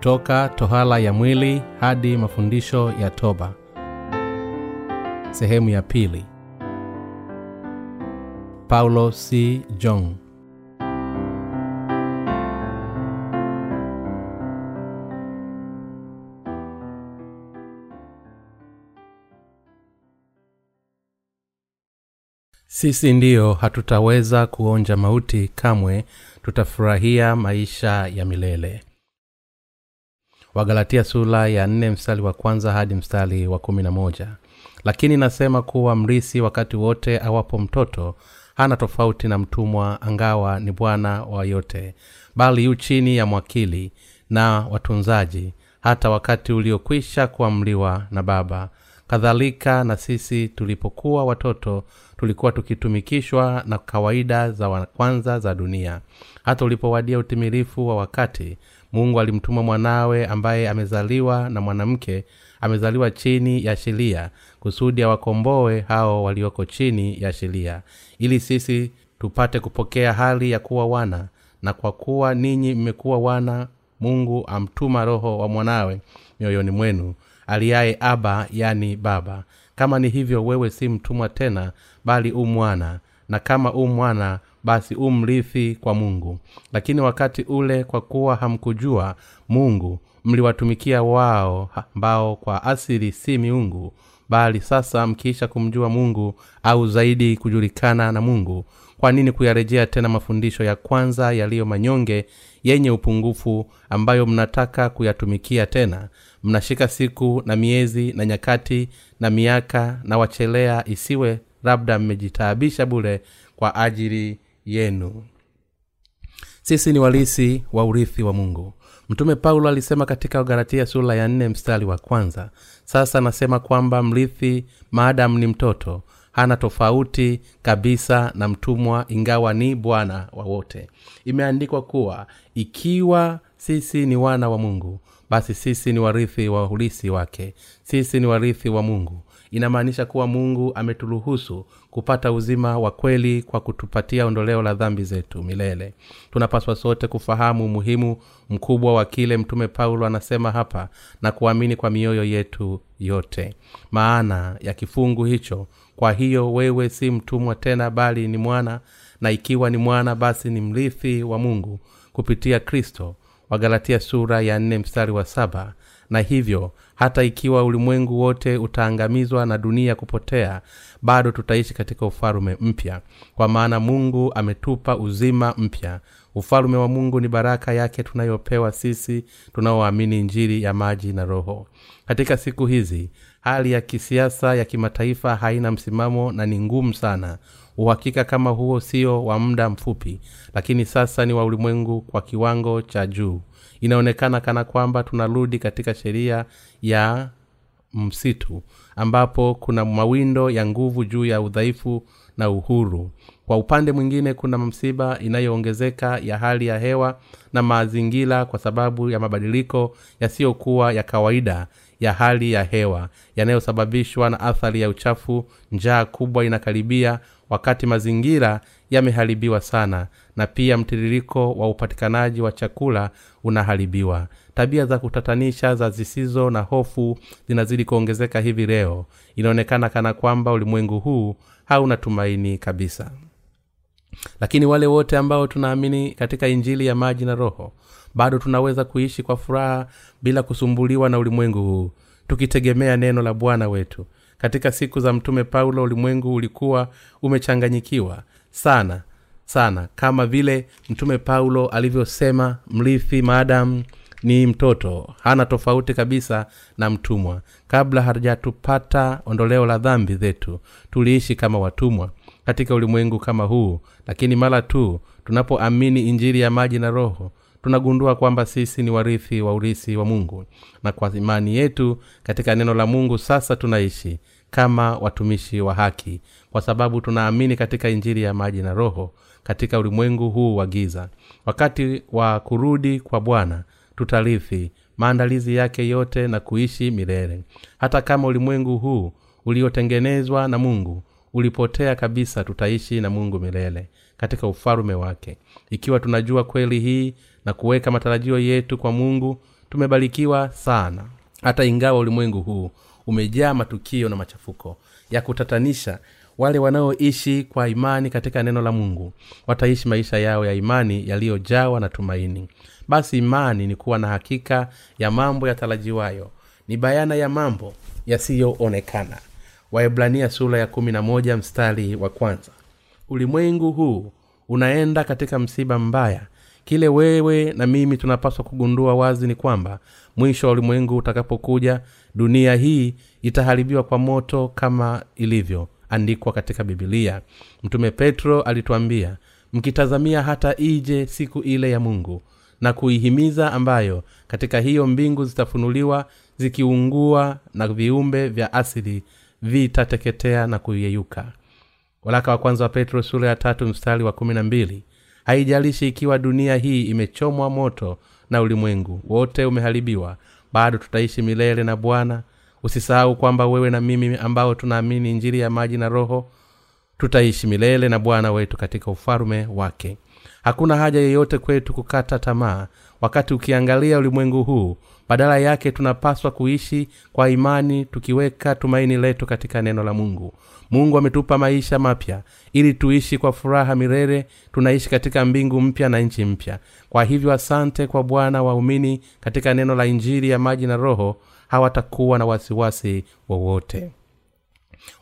kutoka tohala ya mwili hadi mafundisho ya toba. Sehemu ya pili. Paulo c. Jong. Sisi ndiyo hatutaweza kuonja mauti kamwe tutafurahia maisha ya milele wagalatia sula ya nne mstari wa kwanza hadi mstari wa kumi na moja. Lakini nasema kuwa mrisi wakati wote awapo mtoto hana tofauti na mtumwa angawa ni bwana wa yote. Bali yu chini ya mwakili na watunzaji hata wakati uliokwisha kuamliwa na baba. Kadhalika na sisi tulipokuwa watoto tulikuwa tukitumikishwa na kawaida za wa kwanza za dunia. Hata ulipowadia utimilifu wa wakati mungu alimtuma mwanawe ambaye amezaliwa na mwanamke amezaliwa chini ya sheria kusudi awakomboe hao walioko chini ya sheria ili sisi tupate kupokea hali ya kuwa wana. Na kwa kuwa ninyi mmekuwa wana mungu amtuma roho wa mwanawe mioyoni mwenu aliyaye aba yani baba. Kama ni hivyo wewe si mtumwa tena bali u mwana. Na kama u mwana basi u mrithi kwa mungu. Lakini wakati ule kwa kuwa hamkujua mungu mliwatumikia wao ambao kwa asili si miungu bali sasa mkiisha kumjua mungu au zaidi kujulikana na mungu kwa nini kuyarejea tena mafundisho ya kwanza yaliyo manyonge yenye upungufu ambayo mnataka kuyatumikia tena? Mnashika siku na miezi na nyakati na miaka na wachelea isiwe labda mmejitaabisha bule kwa ajili yenu. Sisi ni walisi wa urithi wa mungu. Mtume paulo alisema katika galatia sura ya nne mstari wa kwanza sasa anasema kwamba mrithi maadamu ni mtoto hana tofauti kabisa na mtumwa ingawa ni bwana wa wote. Imeandikwa kuwa ikiwa sisi ni wana wa mungu basi sisi ni warithi wa ulisi wake. Sisi ni warithi wa mungu. Inamaanisha kuwa mungu ameturuhusu kupata uzima wa kweli kwa kutupatia ondoleo la dhambi zetu milele. Tunapaswa sote kufahamu umuhimu mkubwa wa kile mtume paulo anasema hapa na kuamini kwa mioyo yetu yote. Maana ya kifungu hicho kwa hiyo wewe si mtumwa tena bali ni mwana na ikiwa ni mwana basi ni mrithi wa mungu kupitia kristo. Wagalatia sura ya nne mstari wa saba. Na hivyo hata ikiwa ulimwengu wote utaangamizwa na dunia kupotea bado tutaishi katika ufalume mpya. Kwa maana mungu ametupa uzima mpya. Ufalume wa mungu ni baraka yake tunayopewa sisi tunaoamini njiri ya maji na roho. Katika siku hizi hali ya kisiasa ya kimataifa haina msimamo na ni ngumu sana. Uhakika kama huo sio wa muda mfupi lakini sasa ni wa ulimwengu kwa kiwango cha juu inaonekana kana kwamba tunarudi katika sheria ya msitu ambapo kuna mawindo ya nguvu juu ya udhaifu na uhuru. Kwa upande mwingine kuna msiba inayoongezeka ya hali ya hewa na mazingira kwa sababu ya mabadiliko yasiyokuwa ya kawaida ya hali ya hewa yanayosababishwa na athari ya uchafu. Njaa kubwa inakaribia wakati mazingira yameharibiwa sana na pia mtiririko wa upatikanaji wa chakula unaharibiwa. Tabia za kutatanisha za zisizo na hofu zinazidi kuongezeka hivi leo. Inaonekana kana kwamba ulimwengu huu hauna tumaini kabisa. Lakini wale wote ambao tunaamini katika injili ya maji na roho bado tunaweza kuishi kwa furaha bila kusumbuliwa na ulimwengu huu tukitegemea neno la bwana wetu. Katika siku za mtume paulo ulimwengu ulikuwa umechanganyikiwa sana sana. Kama vile mtume paulo alivyosema mrithi maadamu ni mtoto hana tofauti kabisa na mtumwa. Kabla hajatupata ondoleo la dhambi zetu tuliishi kama watumwa katika ulimwengu kama huu. Lakini mara tu tunapoamini injili ya maji na roho tunagundua kwamba sisi ni warithi wa urisi wa mungu. Na kwa imani yetu katika neno la mungu sasa tunaishi kama watumishi wa haki. Kwa sababu tunaamini katika injili ya maji na roho katika ulimwengu huu wa giza. Wakati wa kurudi kwa bwana tutarithi maandalizi yake yote na kuishi milele. Hata kama ulimwengu huu uliotengenezwa na mungu ulipotea kabisa tutaishi na mungu milele katika ufalume wake. Ikiwa tunajua kweli hii na kuweka matarajio yetu kwa mungu tumebarikiwa sana. Hata ingawa ulimwengu huu umejaa matukio na machafuko ya kutatanisha wale wanaoishi kwa imani katika neno la mungu wataishi maisha yao ya imani yaliyojawa na tumaini. Basi imani ni kuwa na hakika ya mambo yatarajiwayo. Ni bayana ya mambo yasiyoonekana. Waebrania sura ya moja mstari wa kwanza. Ulimwengu huu unaenda katika msiba mbaya. Kile wewe na mimi tunapaswa kugundua wazi ni kwamba mwisho wa ulimwengu utakapokuja dunia hii itaharibiwa kwa moto kama ilivyo andikwa katika bibilia mtume petro alituambia mkitazamia hata ije siku ile ya mungu na kuihimiza ambayo katika hiyo mbingu zitafunuliwa zikiungua na viumbe vya asili vitateketea na kuyeyuka. Walaka wa kwanza wa petro sura ya tatu mstari wa kumi na mbili. Haijalishi ikiwa dunia hii imechomwa moto na ulimwengu wote umeharibiwa bado tutaishi milele na bwana usisahau kwamba wewe na mimi ambao tunaamini injili ya maji na roho tutaishi milele na bwana wetu katika ufalume wake. Hakuna haja yeyote kwetu kukata tamaa. Wakati ukiangalia ulimwengu huu badala yake tunapaswa kuishi kwa imani tukiweka tumaini letu katika neno la mungu. Mungu ametupa maisha mapya. Ili tuishi kwa furaha milele tunaishi katika mbingu mpya na nchi mpya. Kwa hivyo asante kwa bwana waumini katika neno la injili ya maji na roho hawatakuwa na wasiwasi wowote.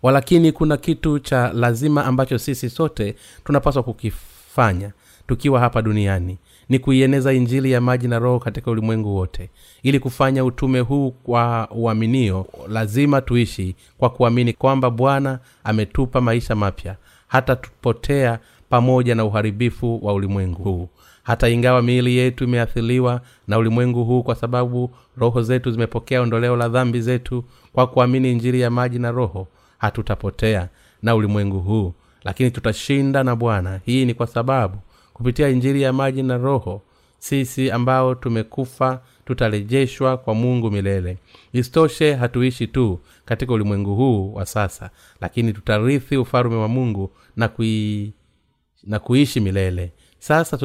Walakini kuna kitu cha lazima ambacho sisi sote tunapaswa kukifanya tukiwa hapa duniani ni kuieneza injili ya maji na roho katika ulimwengu wote. Ili kufanya utume huu kwa uaminio lazima tuishi kwa kuamini kwamba bwana ametupa maisha mapya hata tupotea pamoja na uharibifu wa ulimwengu huu hata ingawa miili yetu imeathiriwa na ulimwengu huu kwa sababu roho zetu zimepokea ondoleo la dhambi zetu kwa kuamini injiri ya maji na roho hatutapotea na ulimwengu huu. Lakini tutashinda na bwana. Hii ni kwa sababu kupitia injiri ya maji na roho sisi ambao tumekufa tutarejeshwa kwa mungu milele. Isitoshe hatuishi tu katika ulimwengu huu wa sasa lakini tutarithi ufalume wa mungu na, kui, na kuishi milele sasa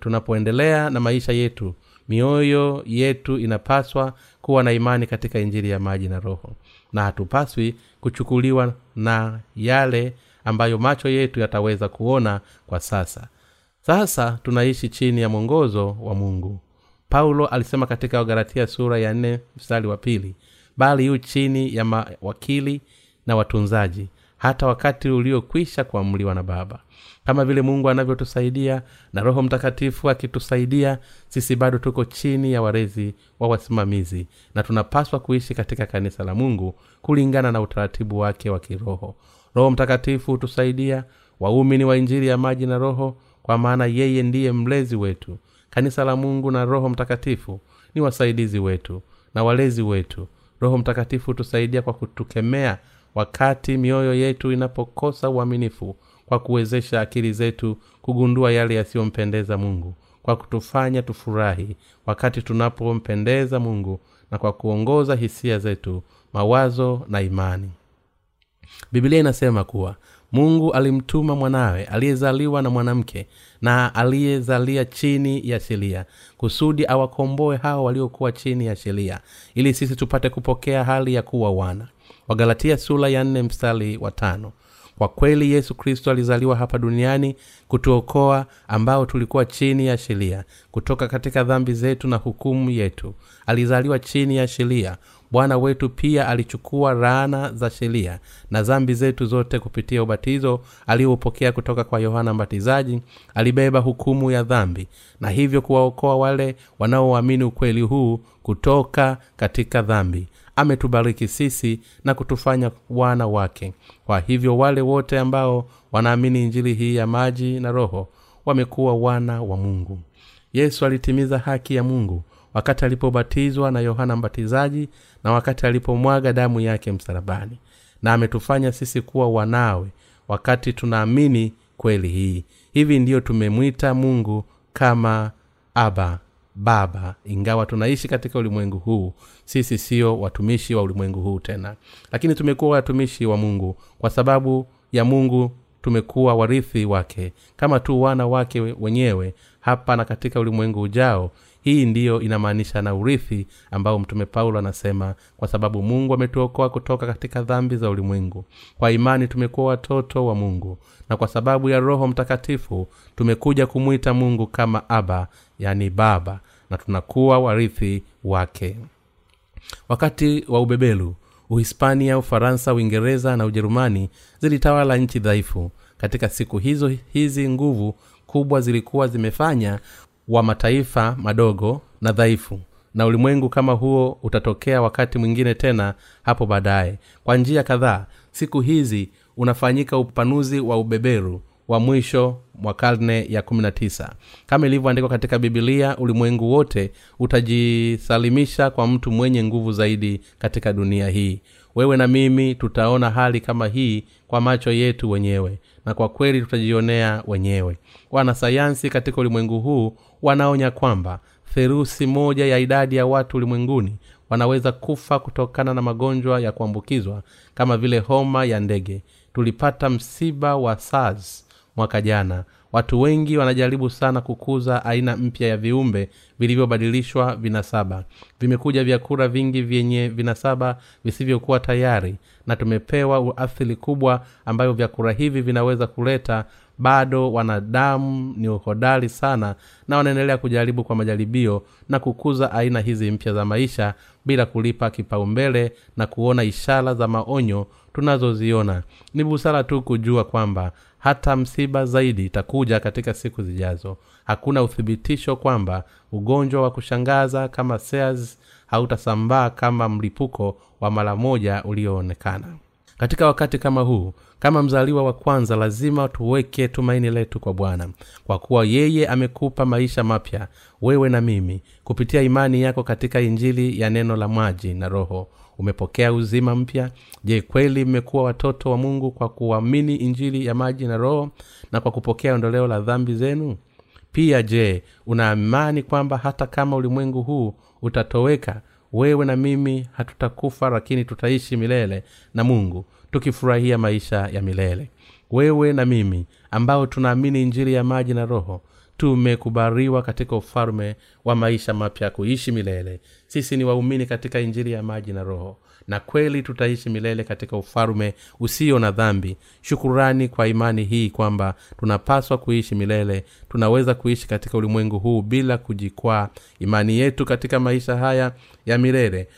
tunapoendelea na maisha yetu mioyo yetu inapaswa kuwa na imani katika injili ya maji na roho. Na hatupaswi kuchukuliwa na yale ambayo macho yetu yataweza kuona kwa sasa. Sasa tunaishi chini ya mwongozo wa mungu. Paulo alisema katika wagalatia sura ya nne mstari wa pili bali yu chini ya mawakili na watunzaji hata wakati uliokwisha kuamliwa na baba. Kama vile mungu anavyotusaidia na roho mtakatifu akitusaidia sisi bado tuko chini ya warezi wa wasimamizi na tunapaswa kuishi katika kanisa la mungu kulingana na utaratibu wake wa kiroho. Roho mtakatifu hutusaidia waumini wa injili ya maji na roho kwa maana yeye ndiye mlezi wetu. Kanisa la mungu na roho mtakatifu ni wasaidizi wetu na walezi wetu. Roho mtakatifu hutusaidia kwa kutukemea wakati mioyo yetu inapokosa uaminifu kwa kuwezesha akili zetu kugundua yale yasiyompendeza mungu kwa kutufanya tufurahi wakati tunapompendeza mungu na kwa kuongoza hisia zetu mawazo na imani. Biblia inasema kuwa mungu alimtuma mwanawe aliyezaliwa na mwanamke na aliyezalia chini ya sheria kusudi awakomboe hao waliokuwa chini ya sheria ili sisi tupate kupokea hali ya kuwa wana wagalatia sula ya nne mstari wa tano. Kwa kweli yesu kristo alizaliwa hapa duniani kutuokoa ambao tulikuwa chini ya sheria kutoka katika dhambi zetu na hukumu yetu. Alizaliwa chini ya sheria. Bwana wetu pia alichukua raana za sheria na dhambi zetu zote kupitia ubatizo aliyoupokea kutoka kwa yohana mbatizaji. Alibeba hukumu ya dhambi na hivyo kuwaokoa wale wanaoamini ukweli huu kutoka katika dhambi ametubariki sisi na kutufanya wana wake. Kwa hivyo wale wote ambao wanaamini injili hii ya maji na roho wamekuwa wana wa mungu. Yesu alitimiza haki ya mungu wakati alipobatizwa na yohana mbatizaji na wakati alipomwaga damu yake msalabani. Na ametufanya sisi kuwa wanawe wakati tunaamini kweli hii. Hivi ndiyo tumemwita mungu kama aba baba ingawa tunaishi katika ulimwengu huu sisi sio watumishi wa ulimwengu huu tena. Lakini tumekuwa watumishi wa mungu. Kwa sababu ya mungu tumekuwa warithi wake. Kama tu wana wake wenyewe hapa na katika ulimwengu ujao hii ndiyo inamaanisha na urithi ambao mtume paulo anasema kwa sababu mungu ametuokoa kutoka katika dhambi za ulimwengu. Kwa imani tumekuwa watoto wa mungu na kwa sababu ya roho mtakatifu tumekuja kumwita mungu kama aba yani baba na tunakuwa warithi wake. Wakati wa ubebelu uhispania ufaransa uingereza na ujerumani zilitawala nchi dhaifu. Katika siku hizo hizi nguvu kubwa zilikuwa zimefanya wa mataifa madogo na dhaifu. Na ulimwengu kama huo utatokea wakati mwingine tena hapo baadaye. Kwa njia kadhaa siku hizi unafanyika upanuzi wa ubeberu wa mwisho mwa karne ya 19 kama ilivyoandikwa katika bibilia ulimwengu wote utajisalimisha kwa mtu mwenye nguvu zaidi katika dunia hii. Wewe na mimi tutaona hali kama hii kwa macho yetu wenyewe na kwa kweli tutajionea wenyewe. Wanasayansi katika ulimwengu huu wanaonya kwamba therusi moja ya idadi ya watu ulimwenguni wanaweza kufa kutokana na magonjwa ya kuambukizwa kama vile homa ya ndege. Tulipata msiba wa sars mwaka jana watu wengi wanajaribu sana kukuza aina mpya ya viumbe vilivyobadilishwa vinasaba. Vimekuja vyakula vingi vyenye vinasaba visivyokuwa tayari na tumepewa uathiri kubwa ambayo vyakula hivi vinaweza kuleta. Bado wanadamu ni uhodari sana na wanaendelea kujaribu kwa majaribio na kukuza aina hizi mpya za maisha bila kulipa kipaumbele na kuona ishara za maonyo tunazoziona. Ni busara tu kujua kwamba hata msiba zaidi itakuja katika siku zijazo. Hakuna uthibitisho kwamba ugonjwa wa kushangaza kama SARS hautasambaa kama mlipuko wa mara moja ulioonekana katika wakati kama huu kama mzaliwa wa kwanza lazima tuweke tumaini letu kwa bwana. Kwa kuwa yeye amekupa maisha mapya wewe na mimi kupitia imani yako katika injili ya neno la maji na roho. Umepokea uzima mpya. Je kweli mmekuwa watoto wa mungu kwa kuamini injili ya maji na roho na kwa kupokea ondoleo la dhambi zenu? Pia je unaimani kwamba hata kama ulimwengu huu utatoweka wewe na mimi hatutakufa lakini tutaishi milele na mungu tukifurahia maisha ya milele. Wewe na mimi ambao tunaamini injili ya maji na roho tumekubariwa katika ufalme wa maisha mapya kuishi milele. Sisi ni waumini katika injili ya maji na roho na kweli tutaishi milele katika ufalume usio na dhambi. Shukurani kwa imani hii kwamba tunapaswa kuishi milele tunaweza kuishi katika ulimwengu huu bila kujikwaa. Imani yetu katika maisha haya ya milele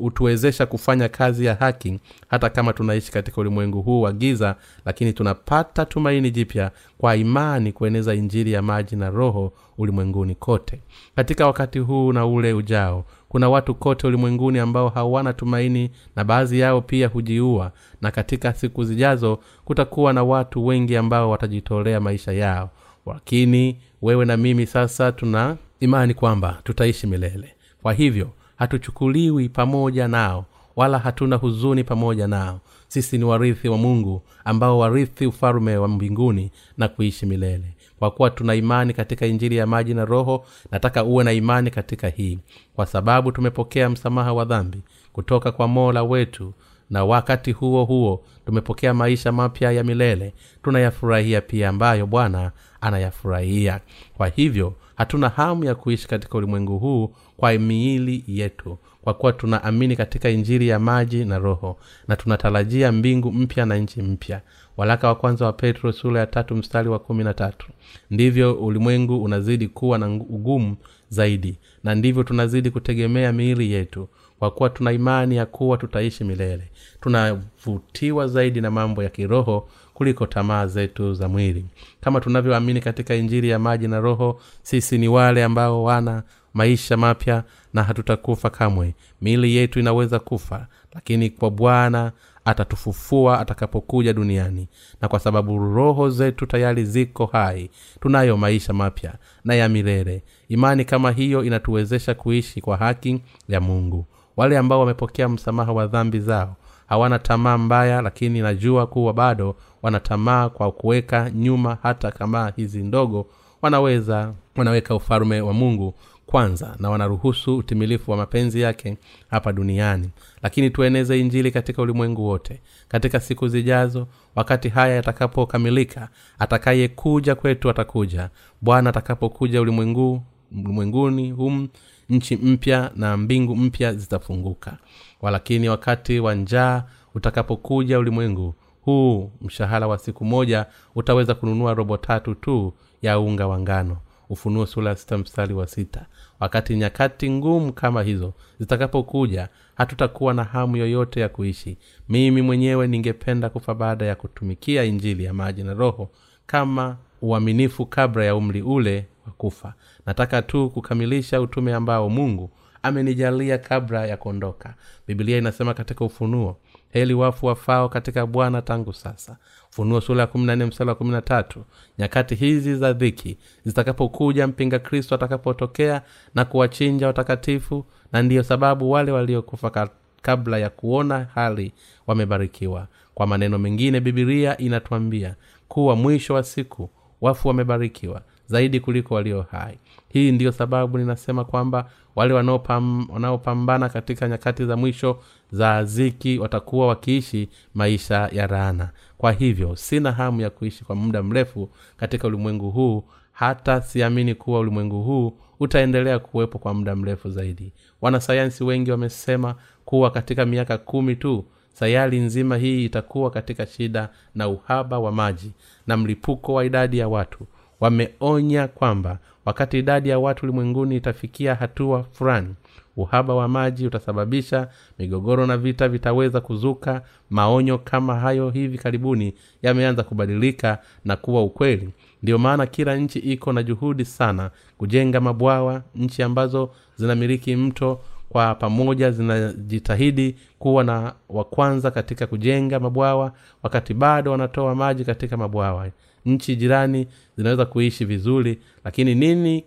hutuwezesha kufanya kazi ya haki hata kama tunaishi katika ulimwengu huu wa giza lakini tunapata tumaini jipya kwa imani kueneza injili ya maji na roho ulimwenguni kote. Katika wakati huu na ule ujao kuna watu kote ulimwenguni ambao hawana tumaini na baadhi yao pia hujiua na katika siku zijazo kutakuwa na watu wengi ambao watajitolea maisha yao. Lakini wewe na mimi sasa tuna imani kwamba tutaishi milele. Kwa hivyo hatuchukuliwi pamoja nao wala hatuna huzuni pamoja nao. Sisi ni warithi wa mungu ambao warithi ufalume wa mbinguni na kuishi milele kwa kuwa tuna imani katika injili ya maji na roho nataka uwe na imani katika hii. Kwa sababu tumepokea msamaha wa dhambi kutoka kwa mola wetu na wakati huo huo tumepokea maisha mapya ya milele. Tunayafurahia pia ambayo bwana anayafurahia. Kwa hivyo hatuna hamu ya kuishi katika ulimwengu huu kwa miili yetu kwa kuwa tunaamini katika injiri ya maji na roho na tunatarajia mbingu mpya na nchi mpya. Walaka wa kwanza wa petro sura ya tatu mstari wa kumi na tatu. Ndivyo ulimwengu unazidi kuwa na ugumu zaidi na ndivyo tunazidi kutegemea miili yetu kwa kuwa tuna imani ya kuwa tutaishi milele. Tunavutiwa zaidi na mambo ya kiroho kuliko tamaa zetu za mwili. Kama tunavyoamini katika injiri ya maji na roho sisi ni wale ambao wana maisha mapya na hatutakufa kamwe. Miili yetu inaweza kufa lakini kwa bwana atatufufua atakapokuja duniani. Na kwa sababu roho zetu tayari ziko hai tunayo maisha mapya na ya milele. Imani kama hiyo inatuwezesha kuishi kwa haki ya mungu. Wale ambao wamepokea msamaha wa dhambi zao hawana tamaa mbaya lakini najua kuwa bado wanatamaa kwa kuweka nyuma hata kama hizi ndogo wanaweza wanaweka ufalume wa mungu kwanza na wanaruhusu utimilifu wa mapenzi yake hapa duniani. Lakini tueneze injili katika ulimwengu wote. Katika siku zijazo wakati haya yatakapokamilika atakayekuja kwetu atakuja. Bwana atakapokuja ulimwengu ulimwenguni hum nchi mpya na mbingu mpya zitafunguka. Walakini wakati wa njaa utakapokuja ulimwengu huu mshahara wa siku moja utaweza kununua robo tatu tu ya unga wa ngano. Ufunuo sura sita mstari wa sita wakati nyakati ngumu kama hizo zitakapokuja hatutakuwa na hamu yoyote ya kuishi. Mimi mwenyewe ningependa kufa baada ya kutumikia injili ya maji na roho kama uaminifu kabla ya umri ule wa kufa. Nataka tu kukamilisha utume ambao mungu amenijalia kabla ya kuondoka. Biblia inasema katika ufunuo heli wafu wafao katika bwana tangu sasa. Funuo sura ya kumi na nne mstari wa kumi na tatu. Nyakati hizi za dhiki zitakapokuja mpinga kristo atakapotokea na kuwachinja watakatifu na ndiyo sababu wale waliokufa kabla ya kuona hali wamebarikiwa. Kwa maneno mengine bibilia inatuambia kuwa mwisho wa siku wafu wamebarikiwa zaidi kuliko walio hai. Hii ndiyo sababu ninasema kwamba wale wanaopam- wanaopambana katika nyakati za mwisho za ziki watakuwa wakiishi maisha ya raana kwa hivyo sina hamu ya kuishi kwa muda mrefu katika ulimwengu huu hata siamini kuwa ulimwengu huu utaendelea kuwepo kwa muda mrefu zaidi. Wanasayansi wengi wamesema kuwa katika miaka kumi tu sayari nzima hii itakuwa katika shida na uhaba wa maji na mlipuko wa idadi ya watu. Wameonya kwamba wakati idadi ya watu ulimwenguni itafikia hatua fulani uhaba wa maji utasababisha migogoro na vita vitaweza kuzuka. Maonyo kama hayo hivi karibuni yameanza kubadilika na kuwa ukweli. Ndiyo maana kila nchi iko na juhudi sana kujenga mabwawa nchi ambazo zinamiliki mto kwa pamoja zinajitahidi kuwa na wa kwanza katika kujenga mabwawa wakati bado wanatoa maji katika mabwawa nchi jirani zinaweza kuishi vizuri lakini nini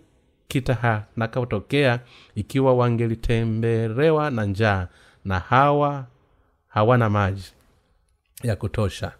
kitanakotokea ikiwa wangelitembelewa na njaa na hawa hawana maji ya kutosha.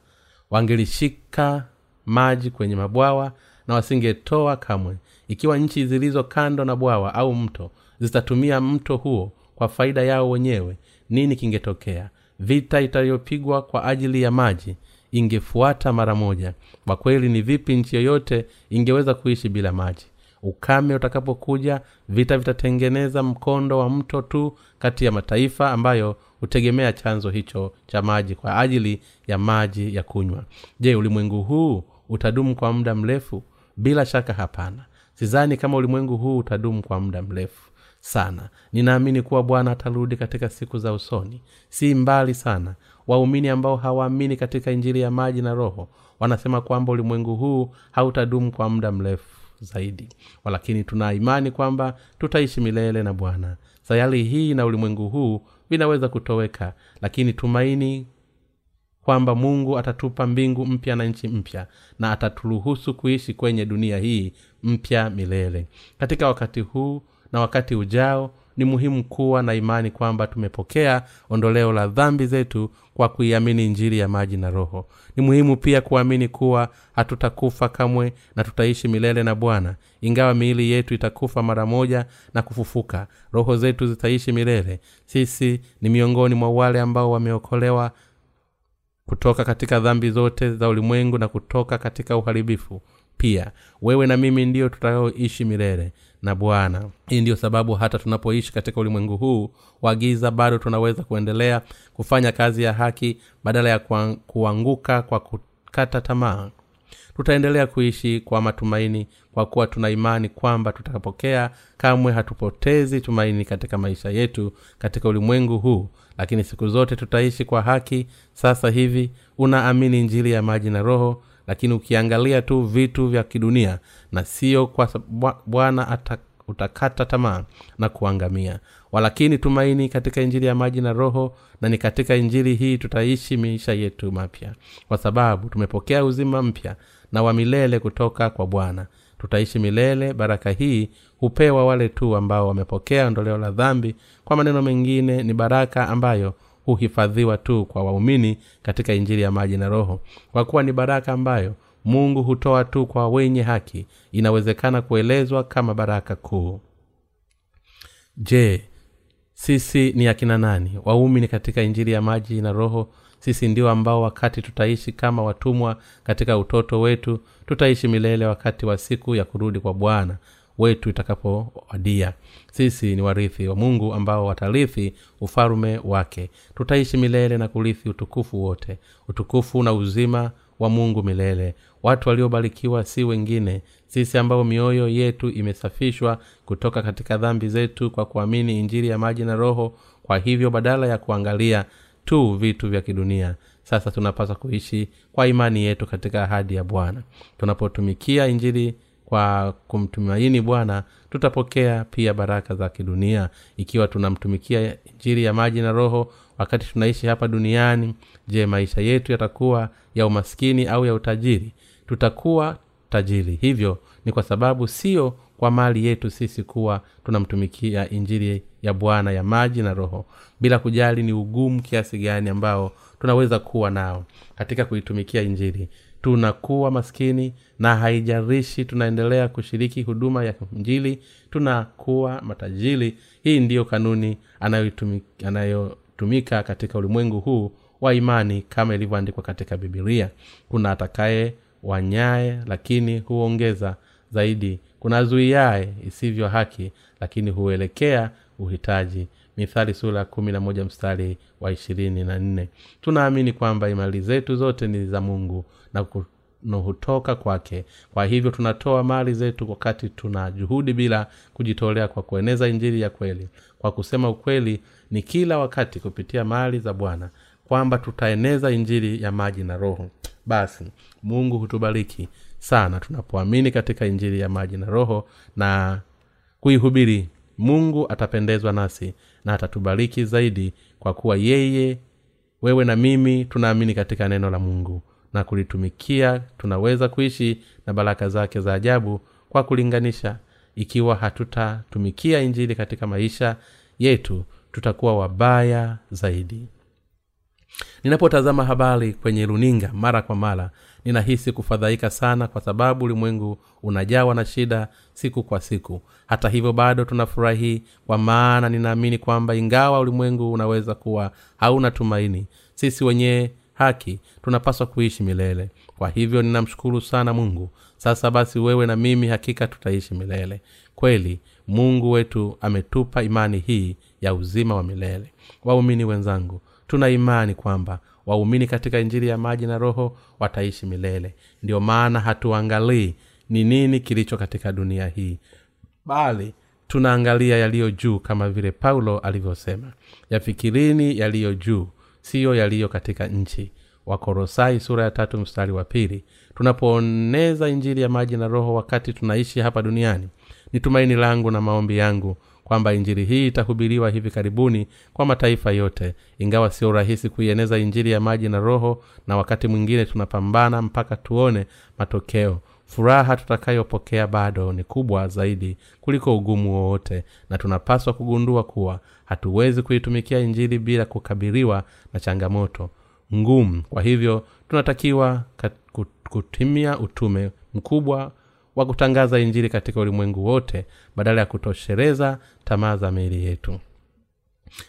Wangelishika maji kwenye mabwawa na wasingetoa kamwe. Ikiwa nchi zilizo kando na bwawa au mto zitatumia mto huo kwa faida yao wenyewe nini kingetokea? Vita itayopigwa kwa ajili ya maji ingefuata mara moja. Kwa kweli ni vipi nchi yoyote ingeweza kuishi bila maji? Ukame utakapokuja vita vitatengeneza mkondo wa mto tu kati ya mataifa ambayo hutegemea chanzo hicho cha maji kwa ajili ya maji ya kunywa. Je ulimwengu huu utadumu kwa muda mrefu? Bila shaka hapana. Sidhani kama ulimwengu huu utadumu kwa muda mrefu sana. Ninaamini kuwa bwana atarudi katika siku za usoni. Si mbali sana waumini ambao hawaamini katika injili ya maji na roho wanasema kwamba ulimwengu huu hautadumu kwa muda mrefu zaidi. Walakini tuna imani kwamba tutaishi milele na bwana. Sayari hii na ulimwengu huu vinaweza kutoweka lakini tumaini kwamba mungu atatupa mbingu mpya na nchi mpya na ataturuhusu kuishi kwenye dunia hii mpya milele. Katika wakati huu na wakati ujao ni muhimu kuwa na imani kwamba tumepokea ondoleo la dhambi zetu kwa kuiamini injili ya maji na roho. Ni muhimu pia kuamini kuwa hatutakufa kamwe na tutaishi milele na bwana ingawa miili yetu itakufa mara moja na kufufuka. Roho zetu zitaishi milele. Sisi ni miongoni mwa wale ambao wameokolewa kutoka katika dhambi zote za ulimwengu na kutoka katika uharibifu. Pia wewe na mimi ndiyo tutakaoishi milele na bwana. Hii ndiyo sababu hata tunapoishi katika ulimwengu huu wa giza bado tunaweza kuendelea kufanya kazi ya haki badala ya kuanguka kwa kukata tamaa. Tutaendelea kuishi kwa matumaini kwa kuwa tuna imani kwamba tutapokea kamwe hatupotezi tumaini katika maisha yetu katika ulimwengu huu. Lakini siku zote tutaishi kwa haki sasa hivi unaamini njili ya maji na roho lakini ukiangalia tu vitu vya kidunia na sio kwa bwana utakata tamaa na kuangamia. Walakini tumaini katika injili ya maji na roho na ni katika injili hii tutaishi maisha yetu mapya. Kwa sababu tumepokea uzima mpya na wa milele kutoka kwa bwana. Tutaishi milele baraka hii hupewa wale tu ambao wamepokea ondoleo la dhambi. Kwa maneno mengine ni baraka ambayo huhifadhiwa tu kwa waumini katika injili ya maji na roho. Kwa kuwa ni baraka ambayo mungu hutoa tu kwa wenye haki inawezekana kuelezwa kama baraka kuu. Je sisi ni akina nani? Waumini katika injili ya maji na roho sisi ndio ambao wakati tutaishi kama watumwa katika utoto wetu tutaishi milele wakati wa siku ya kurudi kwa bwana wetu itakapowadia sisi ni warithi wa mungu ambao watarithi ufalume wake. Tutaishi milele na kurithi utukufu wote. Utukufu na uzima wa mungu milele. Watu waliobarikiwa si wengine. Sisi ambao mioyo yetu imesafishwa kutoka katika dhambi zetu kwa kuamini injili ya maji na roho kwa hivyo badala ya kuangalia tu vitu vya kidunia sasa tunapaswa kuishi kwa imani yetu katika ahadi ya bwana. Tunapotumikia injili kwa kumtumaini bwana tutapokea pia baraka za kidunia. Ikiwa tunamtumikia injiri ya maji na roho wakati tunaishi hapa duniani je maisha yetu yatakuwa ya umaskini au ya utajiri? Tutakuwa tajiri. Hivyo ni kwa sababu sio kwa mali yetu sisi kuwa tunamtumikia injiri ya bwana ya maji na roho. Bila kujali ni ugumu kiasi gani ambao tunaweza kuwa nao katika kuitumikia injili tunakuwa maskini na haijarishi tunaendelea kushiriki huduma ya mjili tunakuwa matajiri. Hii ndiyo kanuni anayotumika, katika ulimwengu huu wa imani kama ilivyoandikwa katika bibilia kuna atakaye wanyaye lakini huongeza zaidi. Kuna zuiae isivyo haki lakini huelekea uhitaji. Mithali sura kumi na moja mstari wa ishirini na nne. Tunaamini kwamba imali zetu zote ni za mungu na hutoka kwake. Kwa hivyo tunatoa mali zetu wakati tuna juhudi bila kujitolea kwa kueneza injili ya kweli. Kwa kusema ukweli ni kila wakati kupitia mali za bwana kwamba tutaeneza injili ya maji na roho. Basi mungu hutubariki sana tunapoamini katika injili ya maji na roho na kuihubiri. Mungu atapendezwa nasi na atatubariki zaidi kwa kuwa yeye wewe na mimi tunaamini katika neno la mungu na kulitumikia tunaweza kuishi na baraka zake za ajabu kwa kulinganisha. Ikiwa hatutatumikia injili katika maisha yetu tutakuwa wabaya zaidi. Ninapotazama habari kwenye runinga mara kwa mara ninahisi kufadhaika sana kwa sababu ulimwengu unajawa na shida siku kwa siku. Hata hivyo bado tunafurahi kwa maana ninaamini kwamba ingawa ulimwengu unaweza kuwa hauna tumaini sisi wenyewe haki tunapaswa kuishi milele. Kwa hivyo ninamshukuru sana mungu. Sasa basi wewe na mimi hakika tutaishi milele. Kweli mungu wetu ametupa imani hii ya uzima wa milele. Waumini wenzangu tuna imani kwamba waumini katika injili ya maji na roho wataishi milele. Ndiyo maana hatuangalii ni nini kilicho katika dunia hii bali tunaangalia yaliyo juu kama vile paulo alivyosema. Yafikirini yaliyo juu siyo yaliyo katika nchi. Wakorosai sura ya tatu mstari wa pili. Tunapooneza injili ya maji na roho wakati tunaishi hapa duniani ni tumaini langu na maombi yangu kwamba injili hii itahubiriwa hivi karibuni kwa mataifa yote. Ingawa sio rahisi kuieneza injili ya maji na roho na wakati mwingine tunapambana mpaka tuone matokeo furaha tutakayopokea bado ni kubwa zaidi kuliko ugumu wowote na tunapaswa kugundua kuwa hatuwezi kuitumikia injili bila kukabiliwa na changamoto ngumu. Kwa hivyo tunatakiwa kutimia utume mkubwa wa kutangaza injili katika ulimwengu wote badala ya kutoshereza tamaa za miili yetu.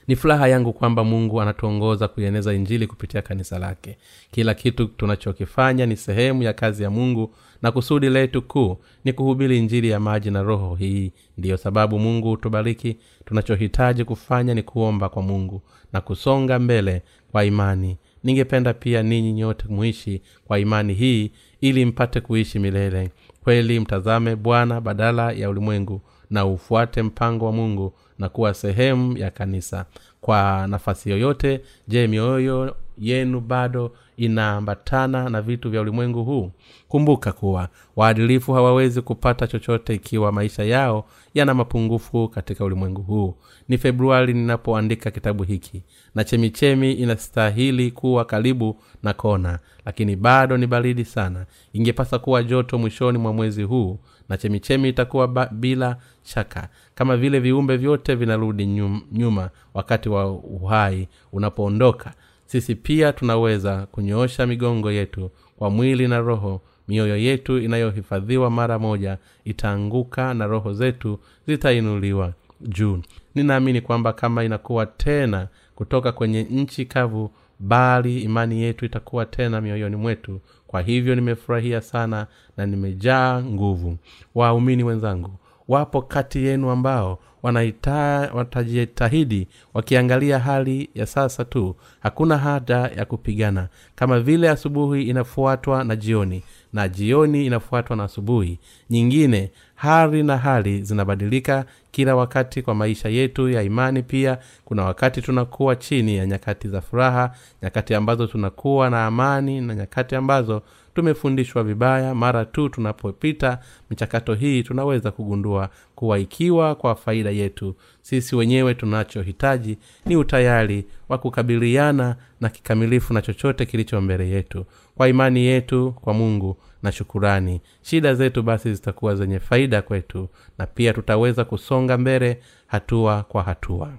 Ni furaha yangu kwamba mungu anatuongoza kuieneza injili kupitia kanisa lake. Kila kitu tunachokifanya ni sehemu ya kazi ya mungu na kusudi letu kuu ni kuhubiri injili ya maji na roho hii. Ndiyo sababu mungu hutubariki tunachohitaji kufanya ni kuomba kwa mungu na kusonga mbele kwa imani. Ningependa pia ninyi nyote muishi kwa imani hii ili mpate kuishi milele. Kweli mtazame bwana badala ya ulimwengu na ufuate mpango wa mungu na kuwa sehemu ya kanisa. Kwa nafasi yoyote je mioyo yenu bado inaambatana na vitu vya ulimwengu huu. Kumbuka kuwa waadilifu hawawezi kupata chochote ikiwa maisha yao yana mapungufu katika ulimwengu huu. Ni februari ninapoandika kitabu hiki na chemichemi inastahili kuwa karibu na kona lakini bado ni baridi sana. Ingepasa kuwa joto mwishoni mwa mwezi huu na chemichemi itakuwa ba, bila shaka kama vile viumbe vyote vinarudi nyuma wakati wa uhai unapoondoka sisi pia tunaweza kunyoosha migongo yetu kwa mwili na roho. Mioyo yetu inayohifadhiwa mara moja itaanguka na roho zetu zitainuliwa juu. Ninaamini kwamba kama inakuwa tena kutoka kwenye nchi kavu bali imani yetu itakuwa tena mioyoni mwetu. Kwa hivyo nimefurahia sana na nimejaa nguvu. Waumini wenzangu wapo kati yenu ambao watajitahidi wakiangalia hali ya sasa tu. Hakuna haja ya kupigana. Kama vile asubuhi inafuatwa na jioni na jioni inafuatwa na asubuhi nyingine hali na hali zinabadilika kila wakati kwa maisha yetu ya imani pia. Kuna wakati tunakuwa chini ya nyakati za furaha nyakati ambazo tunakuwa na amani na nyakati ambazo tumefundishwa vibaya mara tu tunapopita michakato hii tunaweza kugundua kuwa ikiwa kwa faida yetu sisi wenyewe tunachohitaji ni utayari wa kukabiliana na kikamilifu na chochote kilicho mbele yetu. Kwa imani yetu kwa mungu na shukurani. Shida zetu basi zitakuwa zenye faida kwetu na pia tutaweza kusonga mbele hatua kwa hatua.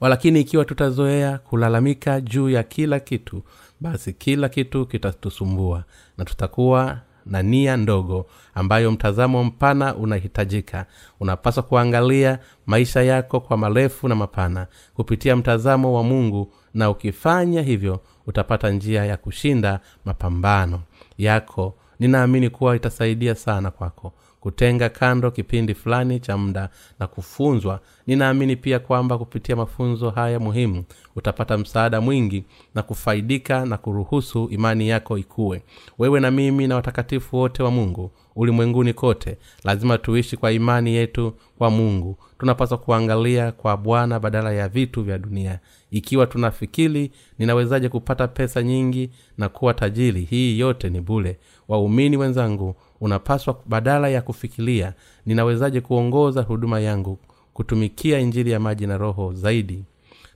Walakini ikiwa tutazoea kulalamika juu ya kila kitu basi kila kitu kitatusumbua na tutakuwa na nia ndogo ambayo mtazamo mpana unahitajika. Unapaswa kuangalia maisha yako kwa marefu na mapana. Kupitia mtazamo wa mungu na ukifanya hivyo utapata njia ya kushinda mapambano yako. Ninaamini kuwa itasaidia sana kwako kutenga kando kipindi fulani cha muda na kufunzwa. Ninaamini pia kwamba kupitia mafunzo haya muhimu utapata msaada mwingi na kufaidika na kuruhusu imani yako ikuwe wewe na mimi na watakatifu wote wa mungu ulimwenguni kote lazima tuishi kwa imani yetu kwa mungu. Tunapaswa kuangalia kwa bwana badala ya vitu vya dunia. Ikiwa tunafikiri ninawezaje kupata pesa nyingi na kuwa tajiri? Hii yote ni bule waumini wenzangu unapaswa badala ya kufikiria ninawezaje kuongoza huduma yangu kutumikia injili ya maji na roho zaidi.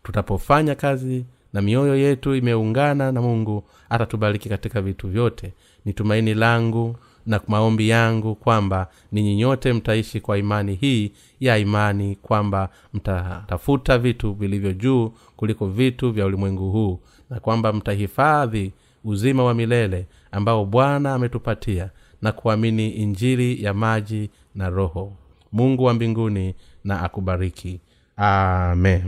Tutapofanya kazi na mioyo yetu imeungana na mungu atatubariki katika vitu vyote. Ni tumaini langu na maombi yangu kwamba ninyi nyote mtaishi kwa imani hii ya imani kwamba mtatafuta vitu vilivyo juu kuliko vitu vya ulimwengu huu na kwamba mtahifadhi uzima wa milele ambao bwana ametupatia na kuamini injili ya maji na roho. Mungu wa mbinguni na akubariki. Amen